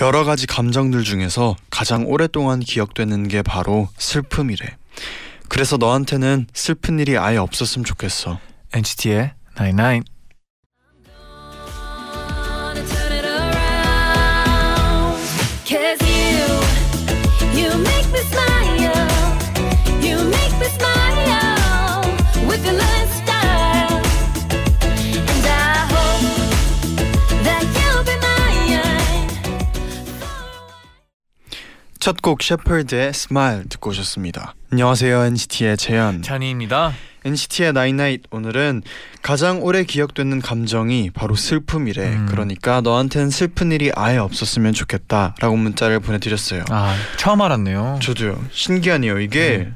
여러 가지 감정들 중에서 가장 오랫동안 기억되는 게 바로 슬픔이래. 그래서 너한테는 슬픈 일이 아예 없었으면 좋겠어. NCT의 Night Night. wanna turn 첫 곡 셰퍼드의 Smile 듣고 오셨습니다. 안녕하세요 NCT의 재현. 쟈니입니다. NCT의 night night 오늘은 가장 오래 기억되는 감정이 바로 슬픔이래. 음. 그러니까 너한테는 슬픈 일이 아예 없었으면 좋겠다라고 문자를 보내드렸어요. 아 처음 알았네요. 저도요. 신기하네요. 이게 네.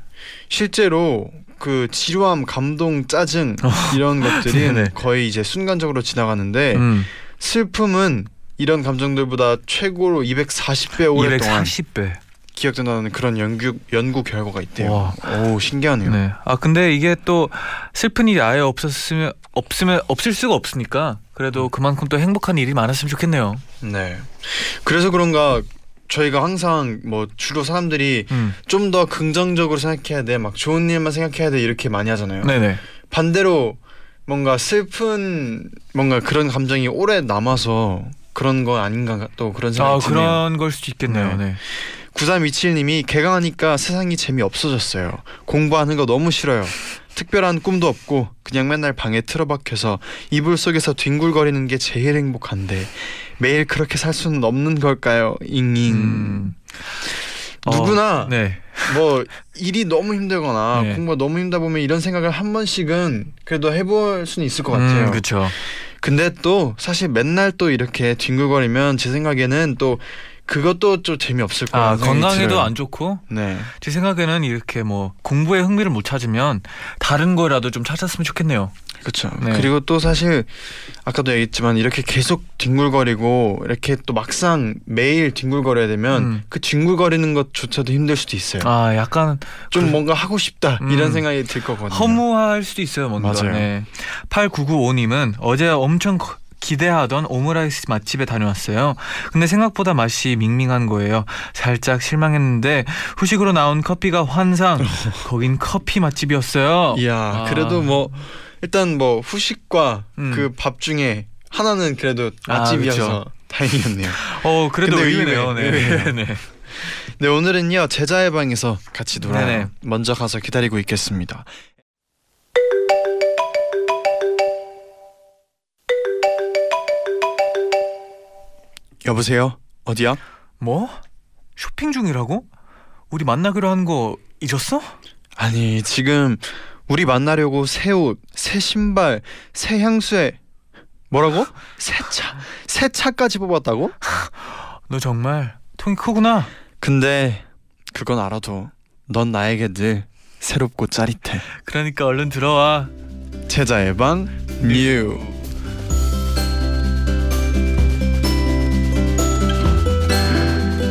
실제로 그 지루함, 감동, 짜증 이런 것들이 네네. 거의 이제 순간적으로 지나가는데 음, 슬픔은 이런 감정들보다 최고로 240배 오랫동안 240배. 기억된다는 그런 연구 연구 결과가 있대요. 와. 오 신기하네요. 네. 아 근데 이게 또 슬픈 일이 아예 없었으면 없으면 없을 수가 없으니까 그래도 그만큼 또 행복한 일이 많았으면 좋겠네요. 네. 그래서 그런가 저희가 항상 뭐 주로 사람들이 음. 좀더 긍정적으로 생각해야 돼, 막 좋은 일만 생각해야 돼 이렇게 많이 하잖아요. 네네. 반대로 뭔가 슬픈 뭔가 그런 감정이 오래 남아서 그런 거 아닌가 또 그런 생각이 아 드네요. 그런 걸 수도 있겠네요. 네. 네. 9327님이 개강하니까 세상이 재미없어졌어요. 공부하는 거 너무 싫어요. 특별한 꿈도 없고 그냥 맨날 방에 틀어박혀서 이불 속에서 뒹굴거리는 게 제일 행복한데 매일 그렇게 살 수는 없는 걸까요? 잉잉. 음. 누구나 어, 네. 뭐 일이 너무 힘들거나 네. 공부가 너무 힘들다 보면 이런 생각을 한 번씩은 그래도 해볼 수는 있을 것 같아요. 음, 그렇죠. 근데 또 사실 맨날 또 이렇게 뒹굴거리면 제 생각에는 또 그것도 좀 재미없을 거예요. 아 건강에도 안 좋고 네. 제 생각에는 이렇게 뭐 공부에 흥미를 못 찾으면 다른 거라도 좀 찾았으면 좋겠네요. 그렇죠. 네. 그리고 또 사실 아까도 얘기했지만 이렇게 계속 뒹굴거리고 이렇게 또 막상 매일 뒹굴거려야 되면 음. 그 뒹굴거리는 것조차도 힘들 수도 있어요. 아 약간 좀 그- 뭔가 하고 싶다 음. 이런 생각이 들 거거든요. 허무할 수도 있어요, 뭔가. 맞아요. 네. 8995님은 어제 엄청 거- 기대하던 오므라이스 맛집에 다녀왔어요. 근데 생각보다 맛이 밍밍한 거예요. 살짝 실망했는데 후식으로 나온 커피가 환상. 거긴 커피 맛집이었어요. 이야 아. 그래도 뭐 일단 뭐 후식과 음. 그밥 중에 하나는 그래도 아, 맛집이어서 그쵸. 다행이었네요. 어, 그래도 의외네요. 네. 네. 네 오늘은요 제자의 방에서 같이 놀아요. 네네. 먼저 가서 기다리고 있겠습니다. 여보세요 어디야? 뭐? 쇼핑 중이라고? 우리 만나기로 한 거 잊었어? 아니 지금 우리 만나려고 새 옷, 새 신발, 새 향수에 뭐라고? 새 차, 새 차까지 뽑았다고? 너 정말 통이 크구나. 근데 그건 알아도 넌 나에게 늘 새롭고 짜릿해. 그러니까 얼른 들어와. 재쟈의 방 new.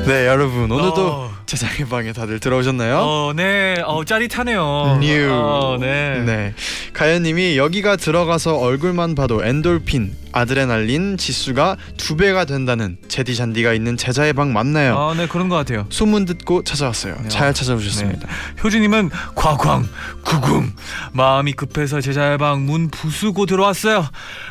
네 여러분 오늘도 어. 재쟈의 방에 다들 들어오셨나요? 어, 네. 어, 짜릿하네요. new. 어, 네. 네. 가연 님이 여기가 들어가서 얼굴만 봐도 엔돌핀, 아드레날린 지수가 두 배가 된다는 재디 쟌디가 있는 재쟈의 방 맞나요? 아, 네, 그런 것 같아요. 소문 듣고 찾아왔어요. 네. 잘 찾아오셨습니다. 효진 님은 과광, 구궁. 마음이 급해서 재쟈의 방 문 부수고 들어왔어요.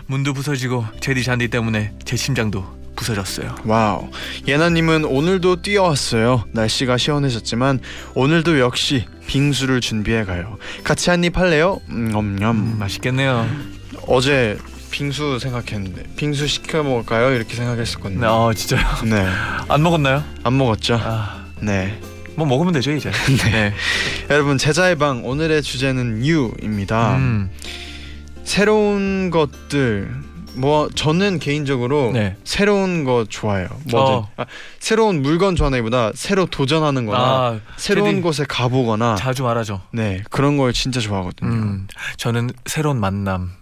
문도 부서지고 재디 쟌디 때문에 제 심장도 부서졌어요. wow. 예나님은 오늘도 뛰어왔어요. 날씨가 시원해졌지만 오늘도 역시 빙수를 준비해 가요. 같이 한입 할래요? 음, 엄냠. 음, 맛있겠네요. 어제 빙수 생각했는데 빙수 시켜 먹을까요? 이렇게 생각했었거든요. 네, 어, 진짜요? 네. 안 먹었나요? 안 먹었죠? 아, 네. 뭐 먹으면 되죠 이제. 네. 여러분 제자의 방 오늘의 주제는 뉴입니다. 음, 새로운 것들 뭐 저는 개인적으로 네. 새로운 거 좋아해요. 뭐든 어. 아, 새로운 물건 좋아하기보다 새로 도전하는-거나 아, 새로운 곳에 가보거나 자주 말하죠. 네 그런 걸 진짜 좋아하거든요. 음, 저는 새로운 만남.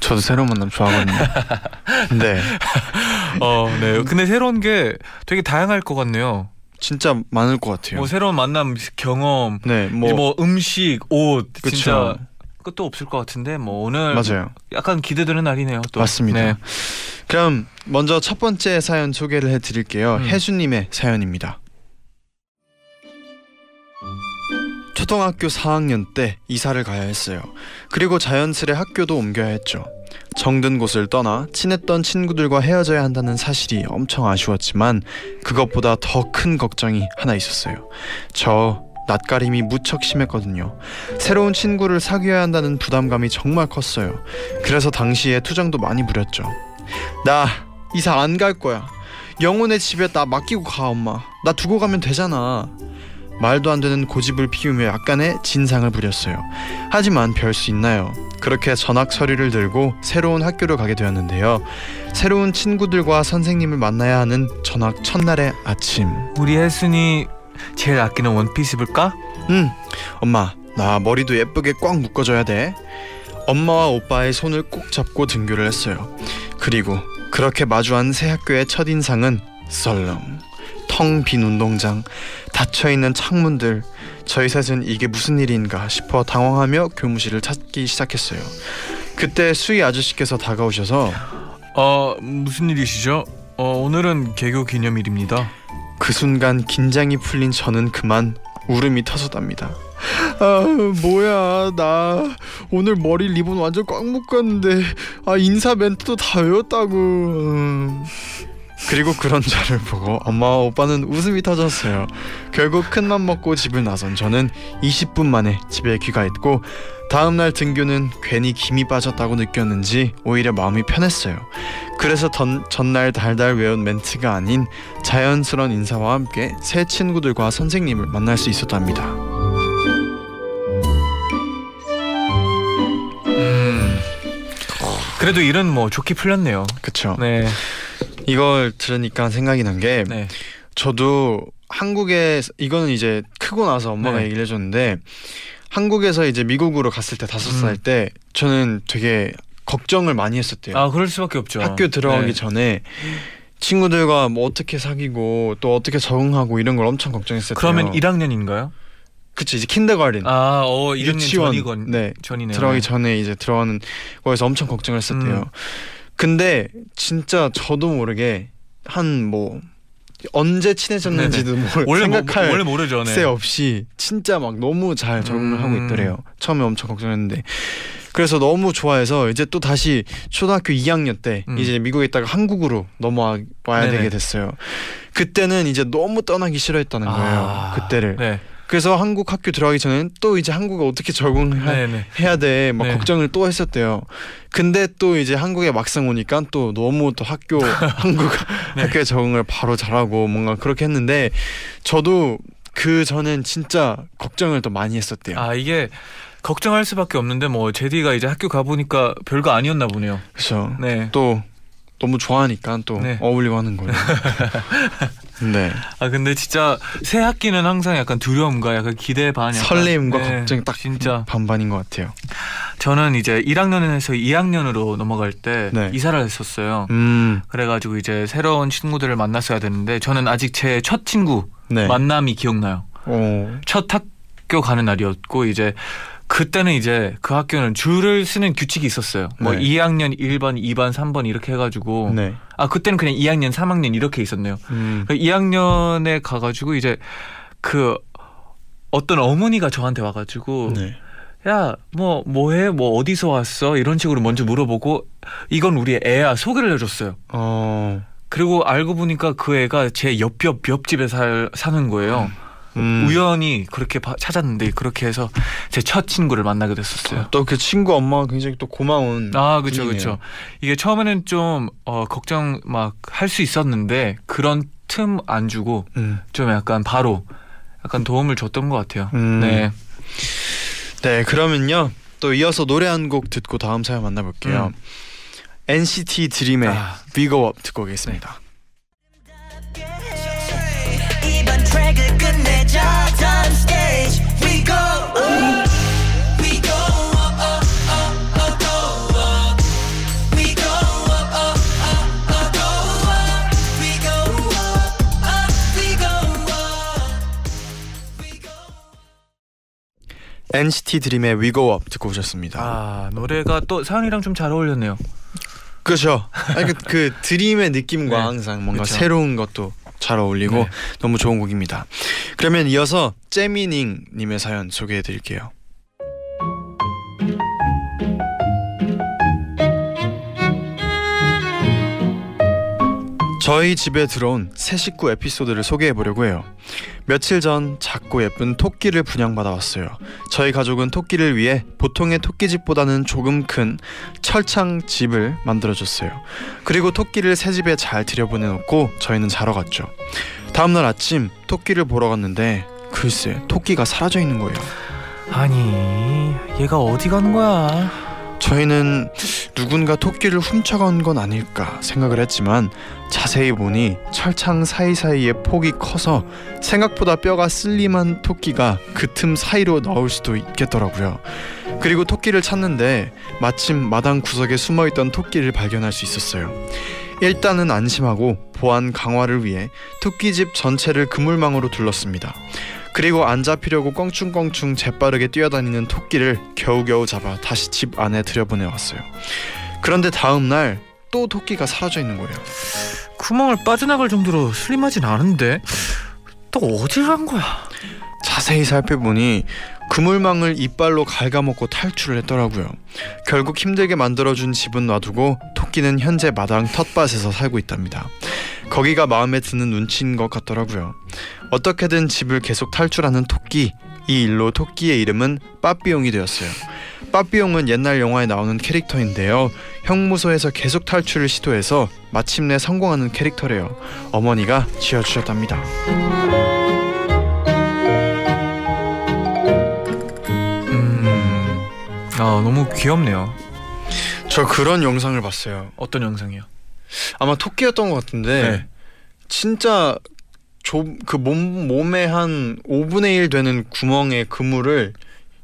저도 새로운 만남 좋아하거든요. 네, 어, 네. 근데 새로운 게 되게 다양할 것 같네요. 진짜 많을 것 같아요. 뭐 새로운 만남, 경험, 네, 뭐, 뭐, 뭐 음식, 옷, 그쵸. 진짜 끝도 없을 것 같은데 뭐 오늘 맞아요. 약간 기대되는 날이네요. 또. 맞습니다. 네. 그럼 먼저 첫 번째 사연 소개를 해드릴게요. 음. 혜수님의 사연입니다. 초등학교 4학년 때 이사를 가야 했어요. 그리고 자연스레 학교도 옮겨야 했죠. 정든 곳을 떠나 친했던 친구들과 헤어져야 한다는 사실이 엄청 아쉬웠지만 그것보다 더 큰 걱정이 하나 있었어요. 저 낯가림이 무척 심했거든요. 새로운 친구를 사귀어야 한다는 부담감이 정말 컸어요. 그래서 당시에 투정도 많이 부렸죠. 나 이사 안 갈 거야. 영혼의 집에 나 맡기고 가 엄마. 나 두고 가면 되잖아. 말도 안 되는 고집을 피우며 약간의 진상을 부렸어요. 하지만 별 수 있나요? 그렇게 전학 서류를 들고 새로운 학교를 가게 되었는데요. 새로운 친구들과 선생님을 만나야 하는 전학 첫날의 아침. 우리 혜순이 제일 아끼는 원피스 입을까? 응, 엄마, 나 머리도 예쁘게 꽉 묶어줘야 돼. 엄마와 오빠의 손을 꼭 잡고 등교를 했어요. 그리고 그렇게 마주한 새 학교의 첫 인상은 썰렁. 텅 빈 운동장, 닫혀 있는 창문들. 저희 셋은 이게 무슨 일인가 싶어 당황하며 교무실을 찾기 시작했어요. 그때 수희 아저씨께서 다가오셔서 어 무슨 일이시죠? 어 오늘은 개교 기념일입니다. 그 순간 긴장이 풀린 저는 그만 울음이 터졌답니다. 아 뭐야 나 오늘 머리 리본 완전 꽉 묶었는데 아 인사 멘트도 다 외웠다고 음. 그리고 그런 저를 보고 엄마와 오빠는 웃음이 터졌어요 결국 큰맘 먹고 집을 나선 저는 20분 만에 집에 귀가했고 다음날 등교는 괜히 김이 빠졌다고 느꼈는지 오히려 마음이 편했어요 그래서 던, 전날 달달 외운 멘트가 아닌 자연스러운 인사와 함께 새 친구들과 선생님을 만날 수 있었답니다 음. 그래도 일은 뭐 좋게 풀렸네요. 그쵸 네. 이걸 들으니까 생각이 난게 네. 저도 한국에 이거는 이제 크고 나서 엄마가 네. 얘기를 해줬는데 한국에서 이제 미국으로 갔을 때 다섯 음. 살때 저는 되게 걱정을 많이 했었대요. 아 그럴 수밖에 없죠. 학교 들어가기 네. 전에 친구들과 뭐 어떻게 사귀고 또 어떻게 적응하고 이런 걸 엄청 걱정했었대요. 그러면 1학년인가요? 그쵸 이제 킨더가든 아, 어 1학년 유치원 전이건 네 전이네요. 들어가기 네. 전에 이제 들어가는 거에서 엄청 걱정을 했었대요. 음. 근데 진짜 저도 모르게 한 뭐 언제 친해졌는지도 뭘 원래 뭐, 생각할 원래 모르죠. 네. 새 없이 진짜 막 너무 잘 적응을 음. 하고 있더래요. 처음에 엄청 걱정했는데 그래서 너무 좋아해서 이제 또 다시 초등학교 2학년 때 음. 이제 미국에 있다가 한국으로 넘어와야. 되게 됐어요. 그때는 이제 너무 떠나기 싫어했다는 거예요. 아, 그때를. 네. 그래서 한국 학교 들어가기 전에는 또 이제 한국에 어떻게 적응해야 네, 네. 해야 돼. 막 네. 걱정을 또 했었대요. 근데 또 이제 한국에 막상 오니까 또 너무 또 학교 한국 네. 학교에 적응을 바로 잘하고 뭔가 그렇게 했는데 저도 그 전엔 진짜 걱정을 또 많이 했었대요. 아, 이게 걱정할 수밖에 없는데 뭐 제디가 이제 학교 가 보니까 별거 아니었나 보네요. 그래서 네. 또 너무 좋아하니까 또 네. 어울리고 하는 거예요. 네. 아 근데 진짜 새 학기는 항상 약간 두려움과 약간 기대 반 약간, 설렘과 네, 걱정이 딱 진짜 반반인 것 같아요. 저는 이제 1학년에서 2학년으로 넘어갈 때 네. 이사를 했었어요. 음. 그래가지고 이제 새로운 친구들을 만났어야 되는데 저는 아직 제 첫 친구 네. 만남이 기억나요. 어. 첫 학교 가는 날이었고 이제 그때는 이제 그 학교는 줄을 쓰는 규칙이 있었어요. 뭐 네. 2학년 1번, 2반, 3번 이렇게 해가지고 네. 아 그때는 그냥 2학년, 3학년 이렇게 있었네요. 음. 그 2학년에 가가지고 이제 그 어떤 어머니가 저한테 와가지고 네. 야 뭐 뭐 해 뭐 어디서 왔어 이런 식으로 먼저 물어보고 이건 우리 애야 소개를 해줬어요. 어. 그리고 알고 보니까 그 애가 제 옆옆 옆집에 살 사는 거예요. 음. 우연히 그렇게 봐- 찾았는데 그렇게 해서 제 첫 친구를 만나게 됐었어요. 또 그 친구 엄마가 굉장히 또 고마운 아 그렇죠. 그렇죠. 이게 처음에는 좀 어, 걱정 막 할 수 있었는데 그런 틈 안 주고 음. 좀 약간 바로 약간 도움을 줬던 것 같아요. 음. 네. 네, 그러면요. 또 이어서 노래 한 곡 듣고 다음 사연 만나볼게요. 음. NCT 드림의 아. Up 듣고 오겠습니다. 이 끝내자 다음 stage we go up. we go up, up, up, up, go up. we go up, up, up, up, go up. we go up, up, we go up. we go NCT 드림의 We Go Up 듣고 오셨습니다. 아 노래가 또 사연이랑 좀 잘 어울렸네요. 그렇죠. 아니, 그, 그 드림의 느낌과 네. 항상 뭔가 그쵸. 새로운 것도 잘 어울리고 네. 너무 좋은 곡입니다. 그러면 이어서 재미닝 님의 사연 소개해 드릴게요. 저희 집에 들어온 새 식구 에피소드를 소개해 보려고 해요. 며칠 전 작고 예쁜 토끼를 분양받아 왔어요. 저희 가족은 토끼를 위해 보통의 토끼집보다는 조금 큰 철창 집을 만들어 줬어요. 그리고 토끼를 새 집에 잘 들여보내 놓고 저희는 자러 갔죠. 다음 날 아침 토끼를 보러 갔는데 글쎄 토끼가 사라져 있는 거예요. 아니 얘가 어디 가는 거야? 저희는 누군가 토끼를 훔쳐간 건 아닐까 생각을 했지만 자세히 보니 철창 사이사이에 폭이 커서 생각보다 뼈가 슬림한 토끼가 그 틈 사이로 나올 수도 있겠더라고요. 그리고 토끼를 찾는데 마침 마당 구석에 숨어 있던 토끼를 발견할 수 있었어요. 일단은 안심하고 보안 강화를 위해 토끼집 전체를 그물망으로 둘렀습니다. 그리고 안 잡히려고 껑충껑충 재빠르게 뛰어다니는 토끼를 겨우겨우 잡아 다시 집 안에 들여보내 왔어요. 그런데 다음 날 또 토끼가 사라져 있는 거예요. 구멍을 빠져나갈 정도로 슬림하진 않은데 또 어딜 간 거야? 자세히 살펴보니 그물망을 이빨로 갉아먹고 탈출을 했더라고요. 결국 힘들게 만들어준 집은 놔두고 토끼는 현재 마당 텃밭에서 살고 있답니다. 거기가 마음에 드는 눈치인 것 같더라고요. 어떻게든 집을 계속 탈출하는 토끼. 이 일로 토끼의 이름은 빠삐용이 되었어요. 빠삐용은 옛날 영화에 나오는 캐릭터인데요. 형무소에서 계속 탈출을 시도해서 마침내 성공하는 캐릭터래요. 어머니가 지어주셨답니다. 음, 아 너무 귀엽네요. 저 그런 영상을 봤어요. 어떤 영상이요? 아마 토끼였던 것 같은데 네. 진짜 좁그몸 몸에 한 5분의 1 되는 구멍에 그물을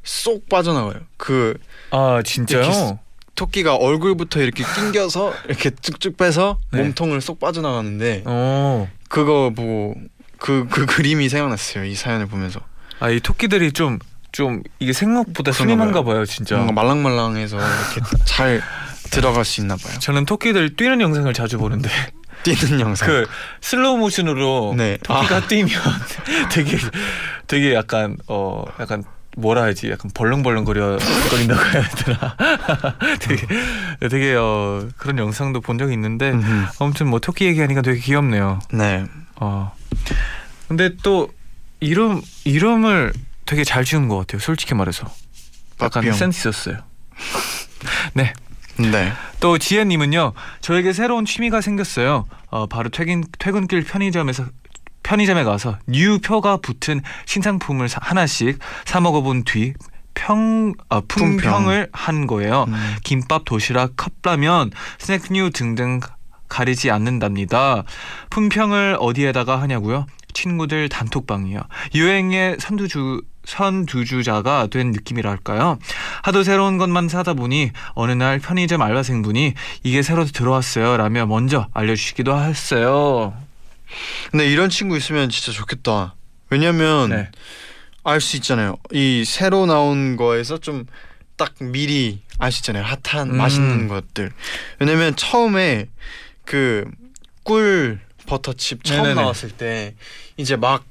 쏙 빠져나가요. 그 아 진짜요? 토끼가 얼굴부터 이렇게 낑겨서 이렇게 쭉쭉 빼서 네. 몸통을 쏙 빠져나가는데 어. 그거 보고 그 그 그림이 생각났어요. 이 사연을 보면서 아 이 토끼들이 좀좀 이게 생각보다 슬림한가 봐요. 봐요, 진짜. 뭔가 말랑말랑해서 이렇게 잘 들어갈 수 있나 봐요. 저는 토끼들 뛰는 영상을 자주 보는데 뛰는 영상. 그 슬로우 모션으로 네. 토끼가 뛰면 되게 되게 약간 어 약간 뭐라 해야지 약간 벌렁벌렁거려 거린다고 해야 되나 되게 되게 어 그런 영상도 본 적이 있는데 음흠. 아무튼 뭐 토끼 얘기하니까 되게 귀엽네요. 네. 어 근데 또 이름 이름을 되게 잘 지은 것 같아요. 솔직히 말해서 약간. 센스 있었어요. 네. 네. 또 지혜님은요 저에게 새로운 취미가 생겼어요. 어, 바로 퇴근 퇴근길 편의점에서 편의점에 가서 new 표가 붙은 신상품을 사- 하나씩 사 먹어본 뒤 평, 어, 품평을 한 거예요. 음. 김밥, 도시락, 컵라면, 스낵류 등등 가리지 않는답니다. 품평을 어디에다가 하냐고요? 친구들 단톡방이요. 유행의 선두주 선두주자가 된 느낌이랄까요? 하도 새로운 것만 사다 보니 어느 날 편의점 알바생분이 이게 새로 들어왔어요 라며 먼저 알려주시기도 했어요. 근데 이런 친구 있으면 진짜 좋겠다. 왜냐면 네. 알수 있잖아요. 이 새로 나온 거에서 좀 딱 미리 알 수 있잖아요. 핫한 음. 맛있는 것들. 왜냐면 처음에 그 꿀 버터칩 처음 네네네. 나왔을 때 이제 막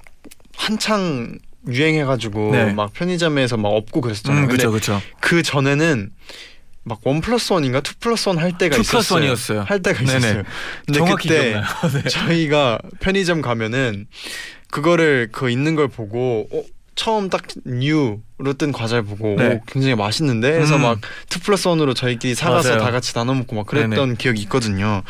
한창 유행해가지고 네. 막 편의점에서 막 없고 그랬었잖아요. 음, 그렇죠, 그렇죠. 그 전에는 막 one plus one인가 two plus one 할 때가 two 있었어요. plus one이었어요. 할 때가 네네. 있었어요. 근데 정확히 그때. 네. 저희가 편의점 가면은 그거를 그 있는 걸 보고 어 처음 딱 뉴로 뜬 과자를 보고 네. 오, 굉장히 맛있는데 해서 음. 막2 플러스 1으로 저희끼리 사가서 맞아요. 다 같이 나눠 먹고 막 그랬던 네네. 기억이 있거든요.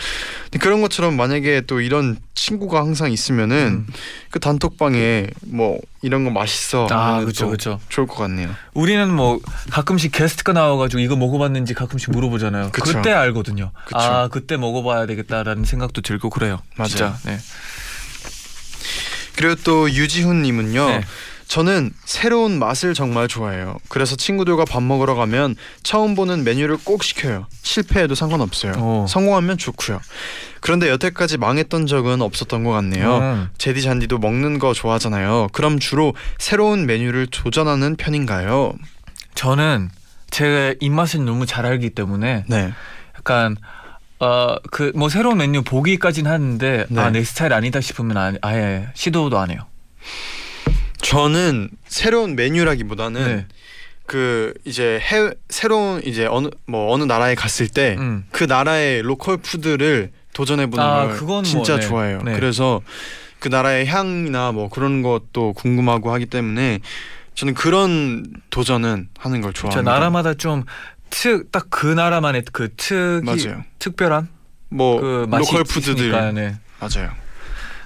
근데 그런 것처럼 만약에 또 이런 친구가 항상 있으면은 음. 그 단톡방에 뭐 이런 거 맛있어 아 그렇죠 또 그렇죠. 좋을 것 같네요. 우리는 뭐 가끔씩 게스트가 나와 가지고 이거 먹어 봤는지 가끔씩 물어보잖아요. 그쵸. 그때 알거든요. 그쵸. 아 그때 먹어 봐야 되겠다라는 생각도 들고 그래요. 맞아요. 진짜. 네. 그리고 또 유지훈 님은요. 네. 저는 새로운 맛을 정말 좋아해요. 그래서 친구들과 밥 먹으러 가면 처음 보는 메뉴를 꼭 시켜요. 실패해도 상관없어요. 오. 성공하면 좋고요. 그런데 여태까지 망했던 적은 없었던 것 같네요. 음. 제디 잔디도 먹는 거 좋아하잖아요. 그럼 주로 새로운 메뉴를 도전하는 편인가요? 저는 제 입맛을 너무 잘 알기 때문에 네. 약간 어 그 뭐 새로운 메뉴 보기까진 하는데 네. 아내 스타일 아니다 싶으면 아, 아예 시도도 안 해요. 저는 새로운 메뉴라기보다는 네. 그 이제 해 새로운 이제 어느 뭐 어느 나라에 갔을 때 음. 그 나라의 로컬 푸드를 도전해 보는 아, 걸 뭐, 진짜 네. 좋아해요. 네. 그래서 그 나라의 향이나 뭐 그런 것도 궁금하고 하기 때문에 저는 그런 도전은 하는 걸저 좋아합니다. 나라마다 좀 특 딱 그 나라만의 그 특이 맞아요. 특별한 뭐그 맛이 로컬 푸드들 네. 맞아요.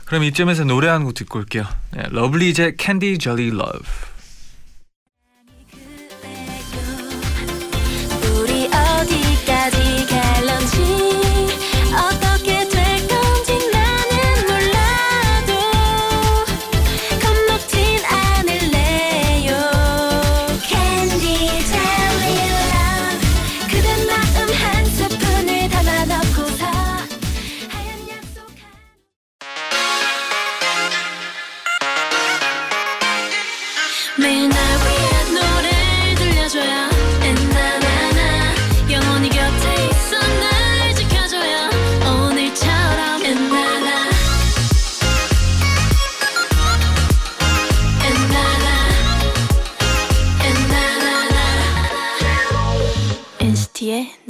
그럼 이쯤에서 노래 한 곡 듣고 올게요. 네, 러블리즈의 캔디 절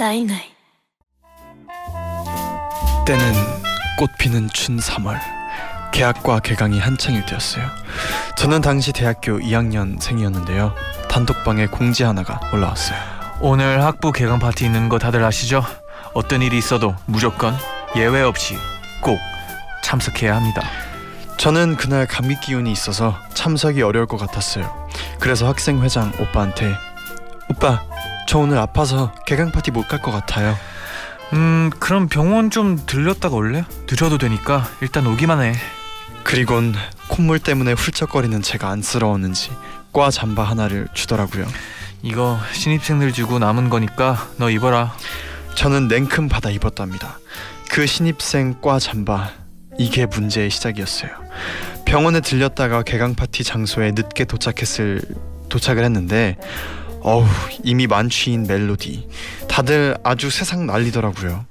나이나이 때는 꽃피는 춘 3월 개학과 개강이 한창일 때였어요. 저는 당시 대학교 2학년생이었는데요. 단톡방에 공지 하나가 올라왔어요. 오늘 학부 개강 파티 있는 거 다들 아시죠? 어떤 일이 있어도 무조건 예외 없이 꼭 참석해야 합니다. 저는 그날 감기 기운이 있어서 참석이 어려울 것 같았어요. 그래서 학생 회장 오빠한테 오빠 저 오늘 아파서 개강 파티 못 갈 것 같아요. 음, 그럼 병원 좀 들렸다가 올래? 늦어도 되니까 일단 오기만 해. 그리곤 콧물 때문에 훌쩍거리는 제가 안쓰러웠는지 과 잠바 하나를 주더라고요. 이거 신입생들 주고 남은 거니까 너 입어라. 저는 냉큼 받아 입었답니다. 그 신입생 과 잠바 이게 문제의 시작이었어요. 병원에 들렸다가 개강 파티 장소에 늦게 도착했을 도착을 했는데 어우 이미 만취인 멜로디 다들 아주 세상 난리더라고요.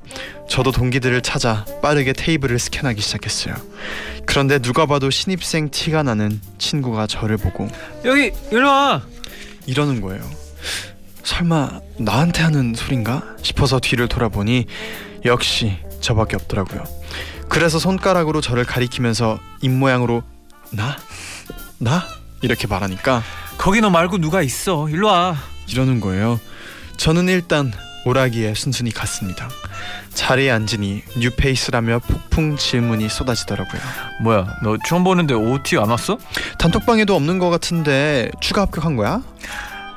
저도 동기들을 찾아 빠르게 테이블을 스캔하기 시작했어요. 그런데 누가 봐도 신입생 티가 나는 친구가 저를 보고 여기 일로 와. 이러는 거예요. 설마 나한테 하는 소린가 싶어서 뒤를 돌아보니 역시 저밖에 없더라고요. 그래서 손가락으로 저를 가리키면서 입 모양으로 나? 나? 이렇게 말하니까 거기 너 말고 누가 있어? 일로 와. 이러는 거예요. 저는 일단 오라기에 순순히 갔습니다. 자리에 앉으니 뉴페이스라며 폭풍 질문이 쏟아지더라고요. 뭐야? 너 처음 보는데 OT 안 왔어? 단톡방에도 없는 것 같은데 추가 합격한 거야?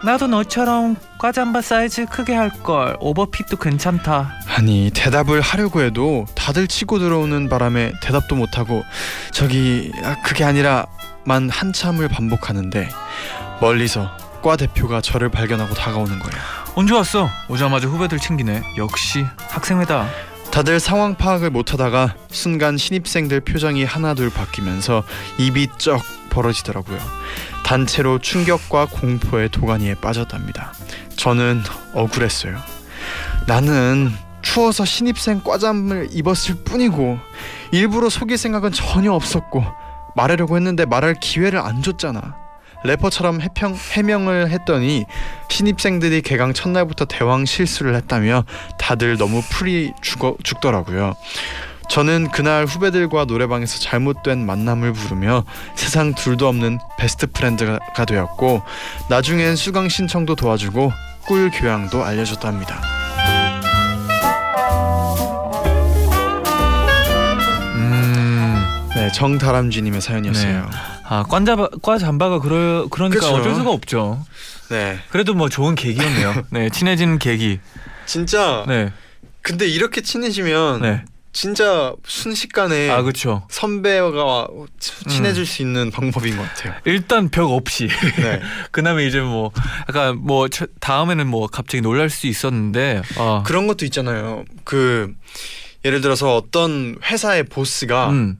나도 너처럼 과잠바 사이즈 크게 할 걸. 오버핏도 괜찮다. 아니 대답을 하려고 해도 다들 치고 들어오는 바람에 대답도 못하고 저기 아, 그게 아니라만 한참을 반복하는데 멀리서 과 대표가 저를 발견하고 다가오는 거예요. 언제 왔어? 오자마자 후배들 챙기네. 역시 학생회다. 다들 상황 파악을 못하다가 순간 신입생들 표정이 하나둘 바뀌면서 입이 쩍 벌어지더라고요. 단체로 충격과 공포의 도가니에 빠졌답니다. 저는 억울했어요. 나는 추워서 신입생 과잠을 입었을 뿐이고 일부러 속일 생각은 전혀 없었고 말하려고 했는데 말할 기회를 안 줬잖아. 래퍼처럼 해평, 해명을 했더니 신입생들이 개강 첫날부터 대왕 실수를 했다며 다들 너무 풀이 죽어, 죽더라고요. 저는 그날 후배들과 노래방에서 잘못된 만남을 부르며 세상 둘도 없는 best friend가 되었고 나중엔 수강 신청도 도와주고 꿀 교양도 알려줬답니다. 음. 네, 정다람쥐님의 사연이었어요. 아, 관자바, 과 잠바가 그러, 그러니까 그쵸. 어쩔 수가 없죠. 네, 그래도 뭐 좋은 계기였네요. 네, 친해지는 계기. 진짜. 네, 근데 이렇게 친해지면 네. 진짜 순식간에 아, 그렇죠. 선배가 친해질 수 있는 방법인 것 같아요. 일단 벽 없이. 네. 그다음에 이제 뭐 약간 뭐 저- 다음에는 뭐 갑자기 놀랄 수 있었는데 아, 그런 것도 있잖아요. 그 예를 들어서 어떤 회사의 보스가 음,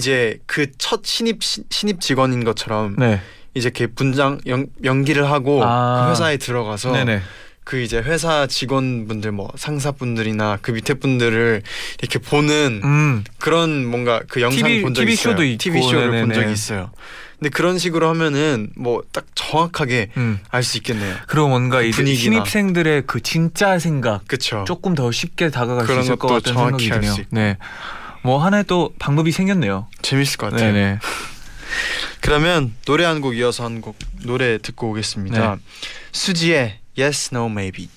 이제 그 첫 신입 시- 신입 직원인 것처럼 네, 이제 이렇게 분장 연, 연기를 하고 아. 그 회사에 들어가서 네네, 그 이제 회사 직원분들 뭐 상사분들이나 그 밑에 분들을 이렇게 보는 음, 그런 뭔가 그 영상 TV 본 적이 TV 있어요. 쇼도 있고, TV 쇼를 본 네네네. 적이 있어요. 근데 그런 식으로 하면은 뭐 딱 정확하게 음. 알수 있겠네요. 그리고 뭔가 그 이제 분위기나. 신입생들의 그 진짜 생각 그렇죠. 조금 더 쉽게 다가갈 수 있을 것 정확히 생각이 알 드네요. 네, 뭐 하나의 또 방법이 생겼네요. 재밌을 것 같아요. 네네. 그러면 노래 한 곡 이어서 한 곡 노래 듣고 오겠습니다. 네. 수지의 Yes No Maybe.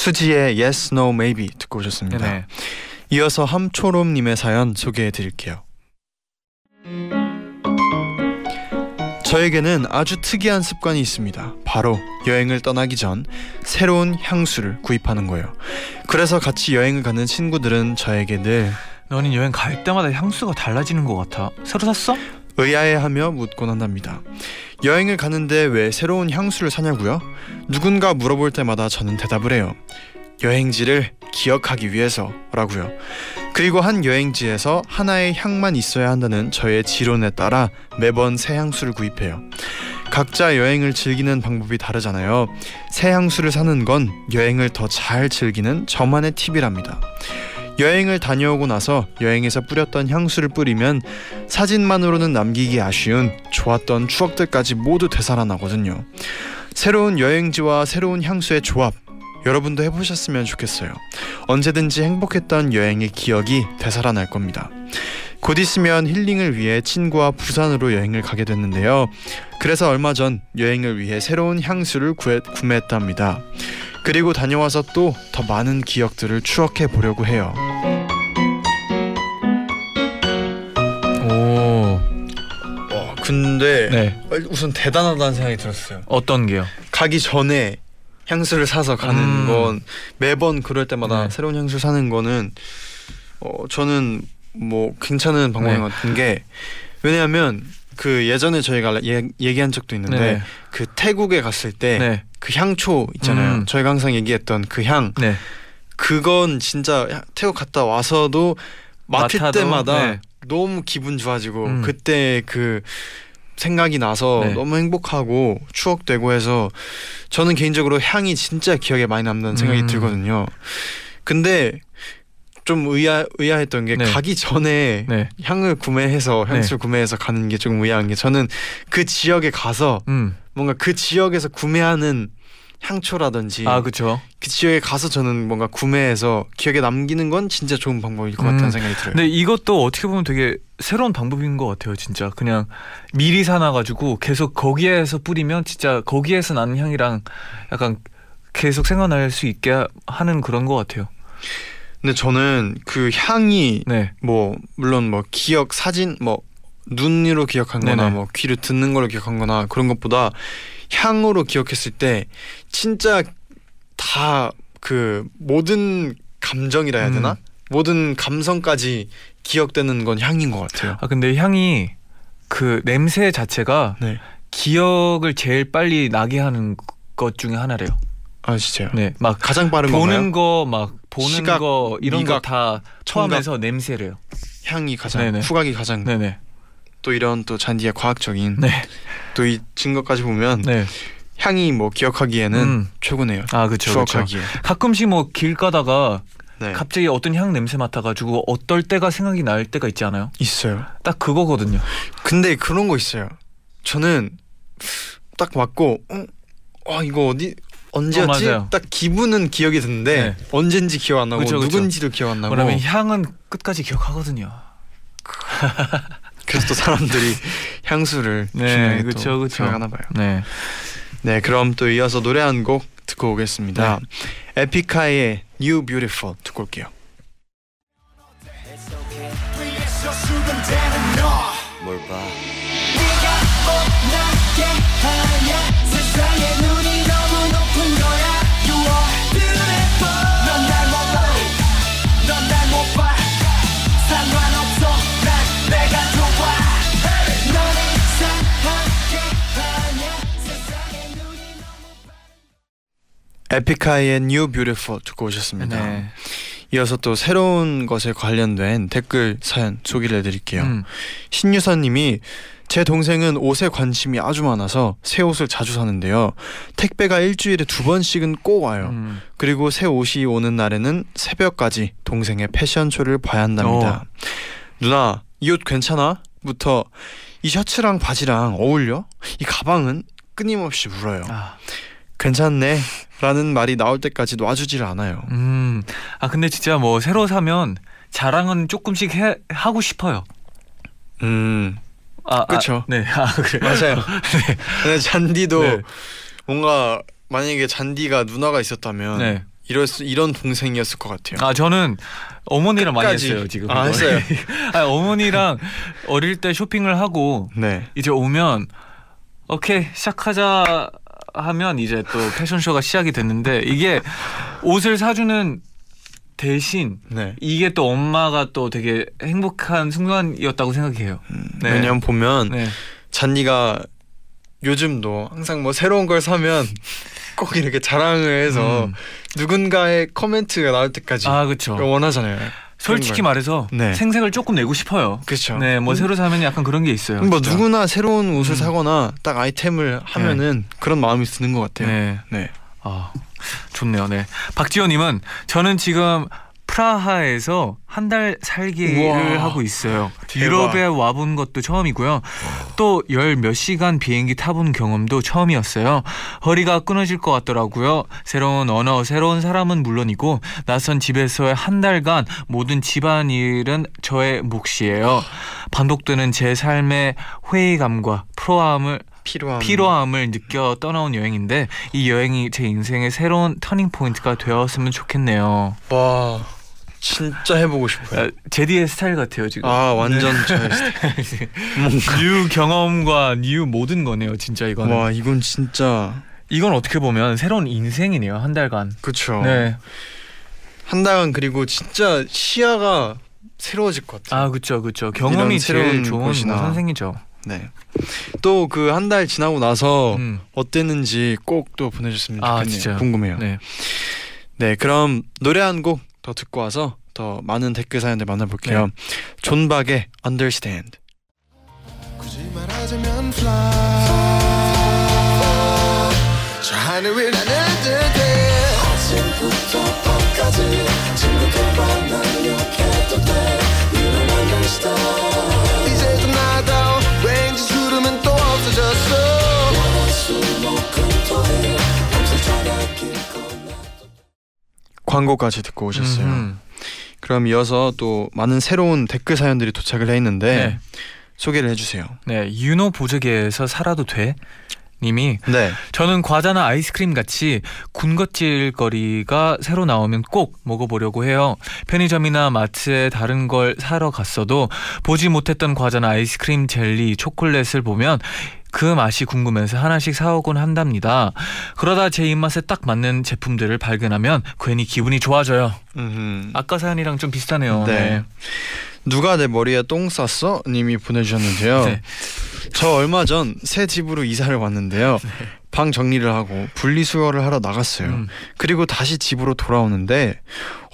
수지의 Yes No Maybe 듣고 오셨습니다. 네네. 이어서 함초롬님의 사연 소개해 드릴게요. 저에게는 아주 특이한 습관이 있습니다. 바로 여행을 떠나기 전 새로운 향수를 구입하는 거예요. 그래서 같이 여행을 가는 친구들은 저에게 늘 너는 여행 갈 때마다 향수가 달라지는 것 같아. 새로 샀어? 의아해하며 묻곤 한답니다. 여행을 가는데 왜 새로운 향수를 사냐고요? 누군가 물어볼 때마다 저는 대답을 해요. 여행지를 기억하기 위해서라고요. 그리고 한 여행지에서 하나의 향만 있어야 한다는 저의 지론에 따라 매번 새 향수를 구입해요. 각자 여행을 즐기는 방법이 다르잖아요. 새 향수를 사는 건 여행을 더 잘 즐기는 저만의 팁이랍니다. 여행을 다녀오고 나서 여행에서 뿌렸던 향수를 뿌리면 사진만으로는 남기기 아쉬운 좋았던 추억들까지 모두 되살아나거든요. 새로운 여행지와 새로운 향수의 조합 여러분도 해보셨으면 좋겠어요. 언제든지 행복했던 여행의 기억이 되살아날 겁니다. 곧 있으면 힐링을 위해 친구와 부산으로 여행을 가게 됐는데요. 그래서 얼마 전 여행을 위해 새로운 향수를 구해, 구매했답니다. 그리고 다녀와서 또 더 많은 기억들을 추억해 보려고 해요. 오, 와, 근데 네. 우선 대단하다는 생각이 들었어요. 어떤 게요? 가기 전에 향수를 사서 가는 음. 건 매번 그럴 때마다 네. 새로운 향수 사는 거는 어 저는 뭐 괜찮은 방법인 네. 것 같은 게 왜냐하면 그 예전에 저희가 예, 얘기한 적도 있는데 네. 그 태국에 갔을 때 네, 그 향초 있잖아요. 음. 저희가 항상 얘기했던 그 향 네. 그건 진짜 야- 태국 갔다 와서도 맡을 맡아도, 때마다 네. 너무 기분 좋아지고 음. 그때 그 생각이 나서 네. 너무 행복하고 추억되고 해서 저는 개인적으로 향이 진짜 기억에 많이 남는 생각이 음. 들거든요. 근데 좀 의아 의아했던 게 네. 가기 전에 네. 향을 구매해서 네. 향수를 구매해서 가는 게 조금 의아한 게 저는 그 지역에 가서 음. 뭔가 그 지역에서 구매하는 향초라든지 아, 그렇죠. 그 지역에 가서 저는 뭔가 구매해서 기억에 남기는 건 진짜 좋은 방법일 것 같다는 음, 생각이 들어요. 근데 이것도 어떻게 보면 되게 새로운 방법인 것 같아요, 진짜. 그냥 미리 사놔가지고 계속 거기에서 뿌리면 진짜 거기에서 나는 향이랑 약간 계속 생각날 수 있게 하는 그런 것 같아요. 근데 저는 그 향이 네, 뭐 물론 뭐 기억 사진 뭐 눈으로 기억한 거나 네네. 뭐 귀로 듣는 걸로 기억한 거나 그런 것보다 향으로 기억했을 때 진짜 다 그 모든 감정이라 해야 되나? 음. 모든 감성까지 기억되는 건 향인 것 같아요. 아 근데 향이 그 냄새 자체가 네. 기억을 제일 빨리 나게 하는 것 중에 하나래요. 아 진짜요? 네, 막 가장 빠른 보는? 거 막 보는 시각, 거 이런 거 다. 포함해서 냄새래요. 향이 가장 네네. 후각이 가장 네네. 또 이런 또 잔디의 과학적인 네. 또이 증거까지 보면 네. 향이 뭐 기억하기에는 음. 최고네요. 아 그렇죠. 추억하기에. 가끔씩 뭐 길 가다가 네. 갑자기 어떤 향 냄새 맡아가지고 어떨 때가 생각이 날 때가 있지 않아요? 있어요. 딱 그거거든요. 근데 그런 거 있어요. 저는 딱 맞고 어, 와 이거 어디 언제였지? 어. 딱 기분은 기억이 드는데 네. 언젠지 기억 안 나고 그쵸, 그쵸. 누군지도 기억 안 나고 그러면 향은 끝까지 기억하거든요. 그래서 또 사람들이 향수를 네, 또 그쵸. 생각하나 봐요. 네. 네, 그럼 또 이어서 노래 한 곡 듣고 오겠습니다. 에픽하이의 New Beautiful 듣고 올게요. 뭘 봐? 에픽하이의 New Beautiful 듣고 오셨습니다. 네. 이어서 또 새로운 것에 관련된 댓글 사연 소개를 해드릴게요. 음. 신유사님이 제 동생은 옷에 관심이 아주 많아서 새 옷을 자주 사는데요. 택배가 일주일에 두 번씩은 꼭 와요. 음. 그리고 새 옷이 오는 날에는 새벽까지 동생의 패션쇼를 봐야 한답니다. 누나 이 옷 괜찮아? 부터 이 셔츠랑 바지랑 어울려? 이 가방은 끊임없이 물어요. 아. 괜찮네 라는 말이 나올 때까지 놔주질 않아요. 음. 아 근데 진짜 뭐 새로 사면 자랑은 조금씩 해, 하고 싶어요. 음 아, 그쵸. 아, 네. 아 그래. 맞아요. 근데 잔디도 네. 뭔가 만약에 잔디가 누나가 있었다면 네. 이럴 수, 이런 동생이었을 것 같아요. 아 저는 어머니랑 많이 끝까지. 했어요 지금. 아. 했어요? 아 어머니랑 어릴 때 쇼핑을 하고 네. 이제 오면 오케이 시작하자 하면 이제 또 패션쇼가 시작이 됐는데 이게 옷을 사주는 대신 네. 이게 또 엄마가 또 되게 행복한 순간이었다고 생각해요. 네. 왜냐면 보면 네. 잔디가 요즘도 항상 뭐 새로운 걸 사면 꼭 이렇게 자랑을 해서 음. 누군가의 코멘트가 나올 때까지 아 그렇죠. 원하잖아요. 솔직히 말해서 네. 생색을 조금 내고 싶어요. 그렇죠. 네, 뭐 새로 사면 약간 그런 게 있어요. 뭐 진짜. 누구나 새로운 옷을 음. 사거나 딱 아이템을 하면은 그런 마음이 드는 것 같아요. 네. 네. 아 좋네요. 네. 박지호님은 저는 지금 프라하에서 한 달 살기를 우와. 하고 있어요. 대박. 유럽에 와본 것도 처음이고요. 또 열 몇 시간 비행기 타본 경험도 처음이었어요. 허리가 끊어질 것 같더라고요. 새로운 언어, 새로운 사람은 물론이고 낯선 집에서의 한 달간 모든 집안일은 저의 몫이에요. 반복되는 제 삶의 회의감과 프로함을 필요함. 피로함을 느껴 떠나온 여행인데 이 여행이 제 인생의 새로운 turning point가 되었으면 좋겠네요. 와 진짜 해보고 싶어요. 아, 재디의 스타일 같아요 지금. 아 완전 저의 스타일. new 경험과 new 모든 거네요 진짜 이거는. 와 이건 진짜 이건 어떻게 보면 새로운 인생이네요 한 달간. 그쵸. 네. 한 달간 그리고 진짜 시야가 새로워질 것 같아요. 아 그렇죠 그렇죠. 경험이 제일 좋은 곳이나. 뭐 선생이죠. 네. 또 그 한 달 지나고 나서 음. 어땠는지 꼭 또 보내줬으면 아, 좋겠네요. 진짜요? 궁금해요. 네. 네. 그럼 노래 한곡 더 듣고 와서 더 많은 댓글 사연들 만나볼게요. 네. 존박의 Understand. 광고까지 듣고 오셨어요. 음. 그럼 이어서 또 많은 새로운 댓글 사연들이 도착을 해 있는데 네. 소개를 해주세요. 네. 윤호 보조개에서 살아도 돼. 님이 네. 저는 과자나 아이스크림 같이 군것질 거리가 새로 나오면 꼭 먹어보려고 해요. 편의점이나 마트에 다른 걸 사러 갔어도 보지 못했던 과자나 아이스크림, 젤리, 초콜릿을 보면 그 맛이 궁금해서 하나씩 사오곤 한답니다. 그러다 제 입맛에 딱 맞는 제품들을 발견하면 괜히 기분이 좋아져요. 음. 아까 사연이랑 좀 비슷하네요. 네. 누가 내 머리에 똥 쌌어? 님이 보내주셨는데요. 네. 저 얼마 전 새 집으로 이사를 왔는데요. 방 정리를 하고 분리수거를 하러 나갔어요. 음. 그리고 다시 집으로 돌아오는데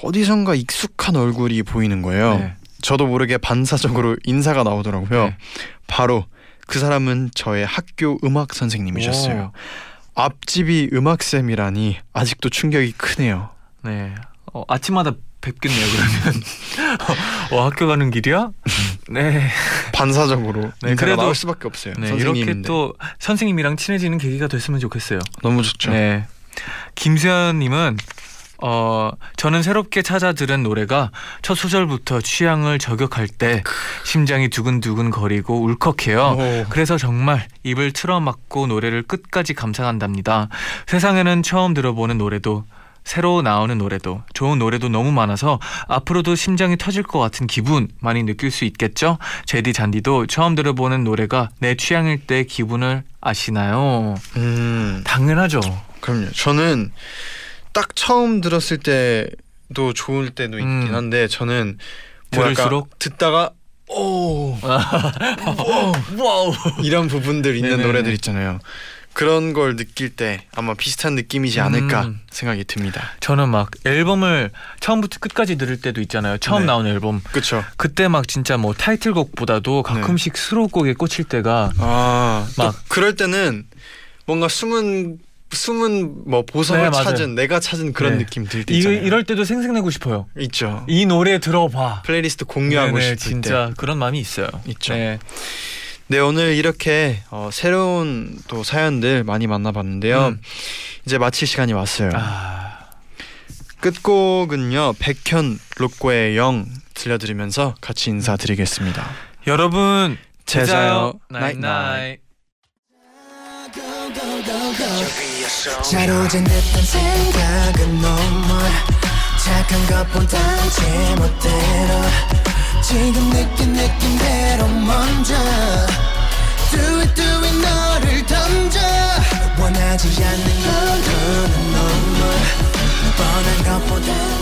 어디선가 익숙한 얼굴이 보이는 거예요. 네. 저도 모르게 반사적으로 인사가 나오더라고요. 네. 바로 그 사람은 저의 학교 음악 선생님이셨어요. 앞집이 음악 쌤이라니 아직도 충격이 크네요. 네. 어, 아침마다 뵙겠네요. 그러면 어, 학교 가는 길이야? 네. 반사적으로 네, 그래도- 나올 수밖에 없어요. 네. 이렇게 또 선생님이랑 친해지는 계기가 됐으면 좋겠어요. 너무 좋죠. 네. 김수현님은 어 저는 새롭게 찾아 들은 노래가 첫 소절부터 취향을 저격할 때 심장이 두근두근 거리고 울컥해요. 오. 그래서 정말 입을 틀어막고 노래를 끝까지 감상한답니다. 세상에는 처음 들어보는 노래도 새로 나오는 노래도 좋은 노래도 너무 많아서 앞으로도 심장이 터질 것 같은 기분 많이 느낄 수 있겠죠? 제디 잔디도 처음 들어보는 노래가 내 취향일 때 기분을 아시나요? 음, 당연하죠. 그럼요. 저는 딱 처음 들었을 때도 좋을 때도 있긴 음. 한데 저는 뭐랄까 들을수록? 듣다가 오 wow. 이런 부분들 있는 네네네. 노래들 있잖아요. 그런 걸 느낄 때 아마 비슷한 느낌이지 않을까 음. 생각이 듭니다. 저는 막 앨범을 처음부터 끝까지 들을 때도 있잖아요. 처음 네. 나온 앨범. 그렇죠. 그때 막 진짜 뭐 타이틀곡보다도 가끔씩 수록곡에 꽂힐 때가 아, 막 막- 그럴 때는 뭔가 숨은 숨은 뭐 보석을 네. 찾은 내가 찾은 그런 네. 느낌 들때 이, 있잖아요. 이럴 때도 생색내고 싶어요. 있죠. 이 노래 들어봐. 플레이리스트 공유하고 네네, 싶을 때. 진짜 그런 마음이 있어요. 있죠. 네. 네 오늘 이렇게 어, 새로운 또 사연들 많이 만나봤는데요. 음. 이제 마칠 시간이 왔어요. 아, 끝곡은요 백현 로꼬의 YOUNG 들려드리면서 같이 인사드리겠습니다. 여러분 제자요, 나잇 나잇. 그렇죠. 잘 오진 듯한 생각은 너무 착한 것본 단지 멋대로. 지금 느낀 느낌대로 먼저. Do it do it 너를 던져. 원하지 않는 건 너는 너무 뻔한 것보다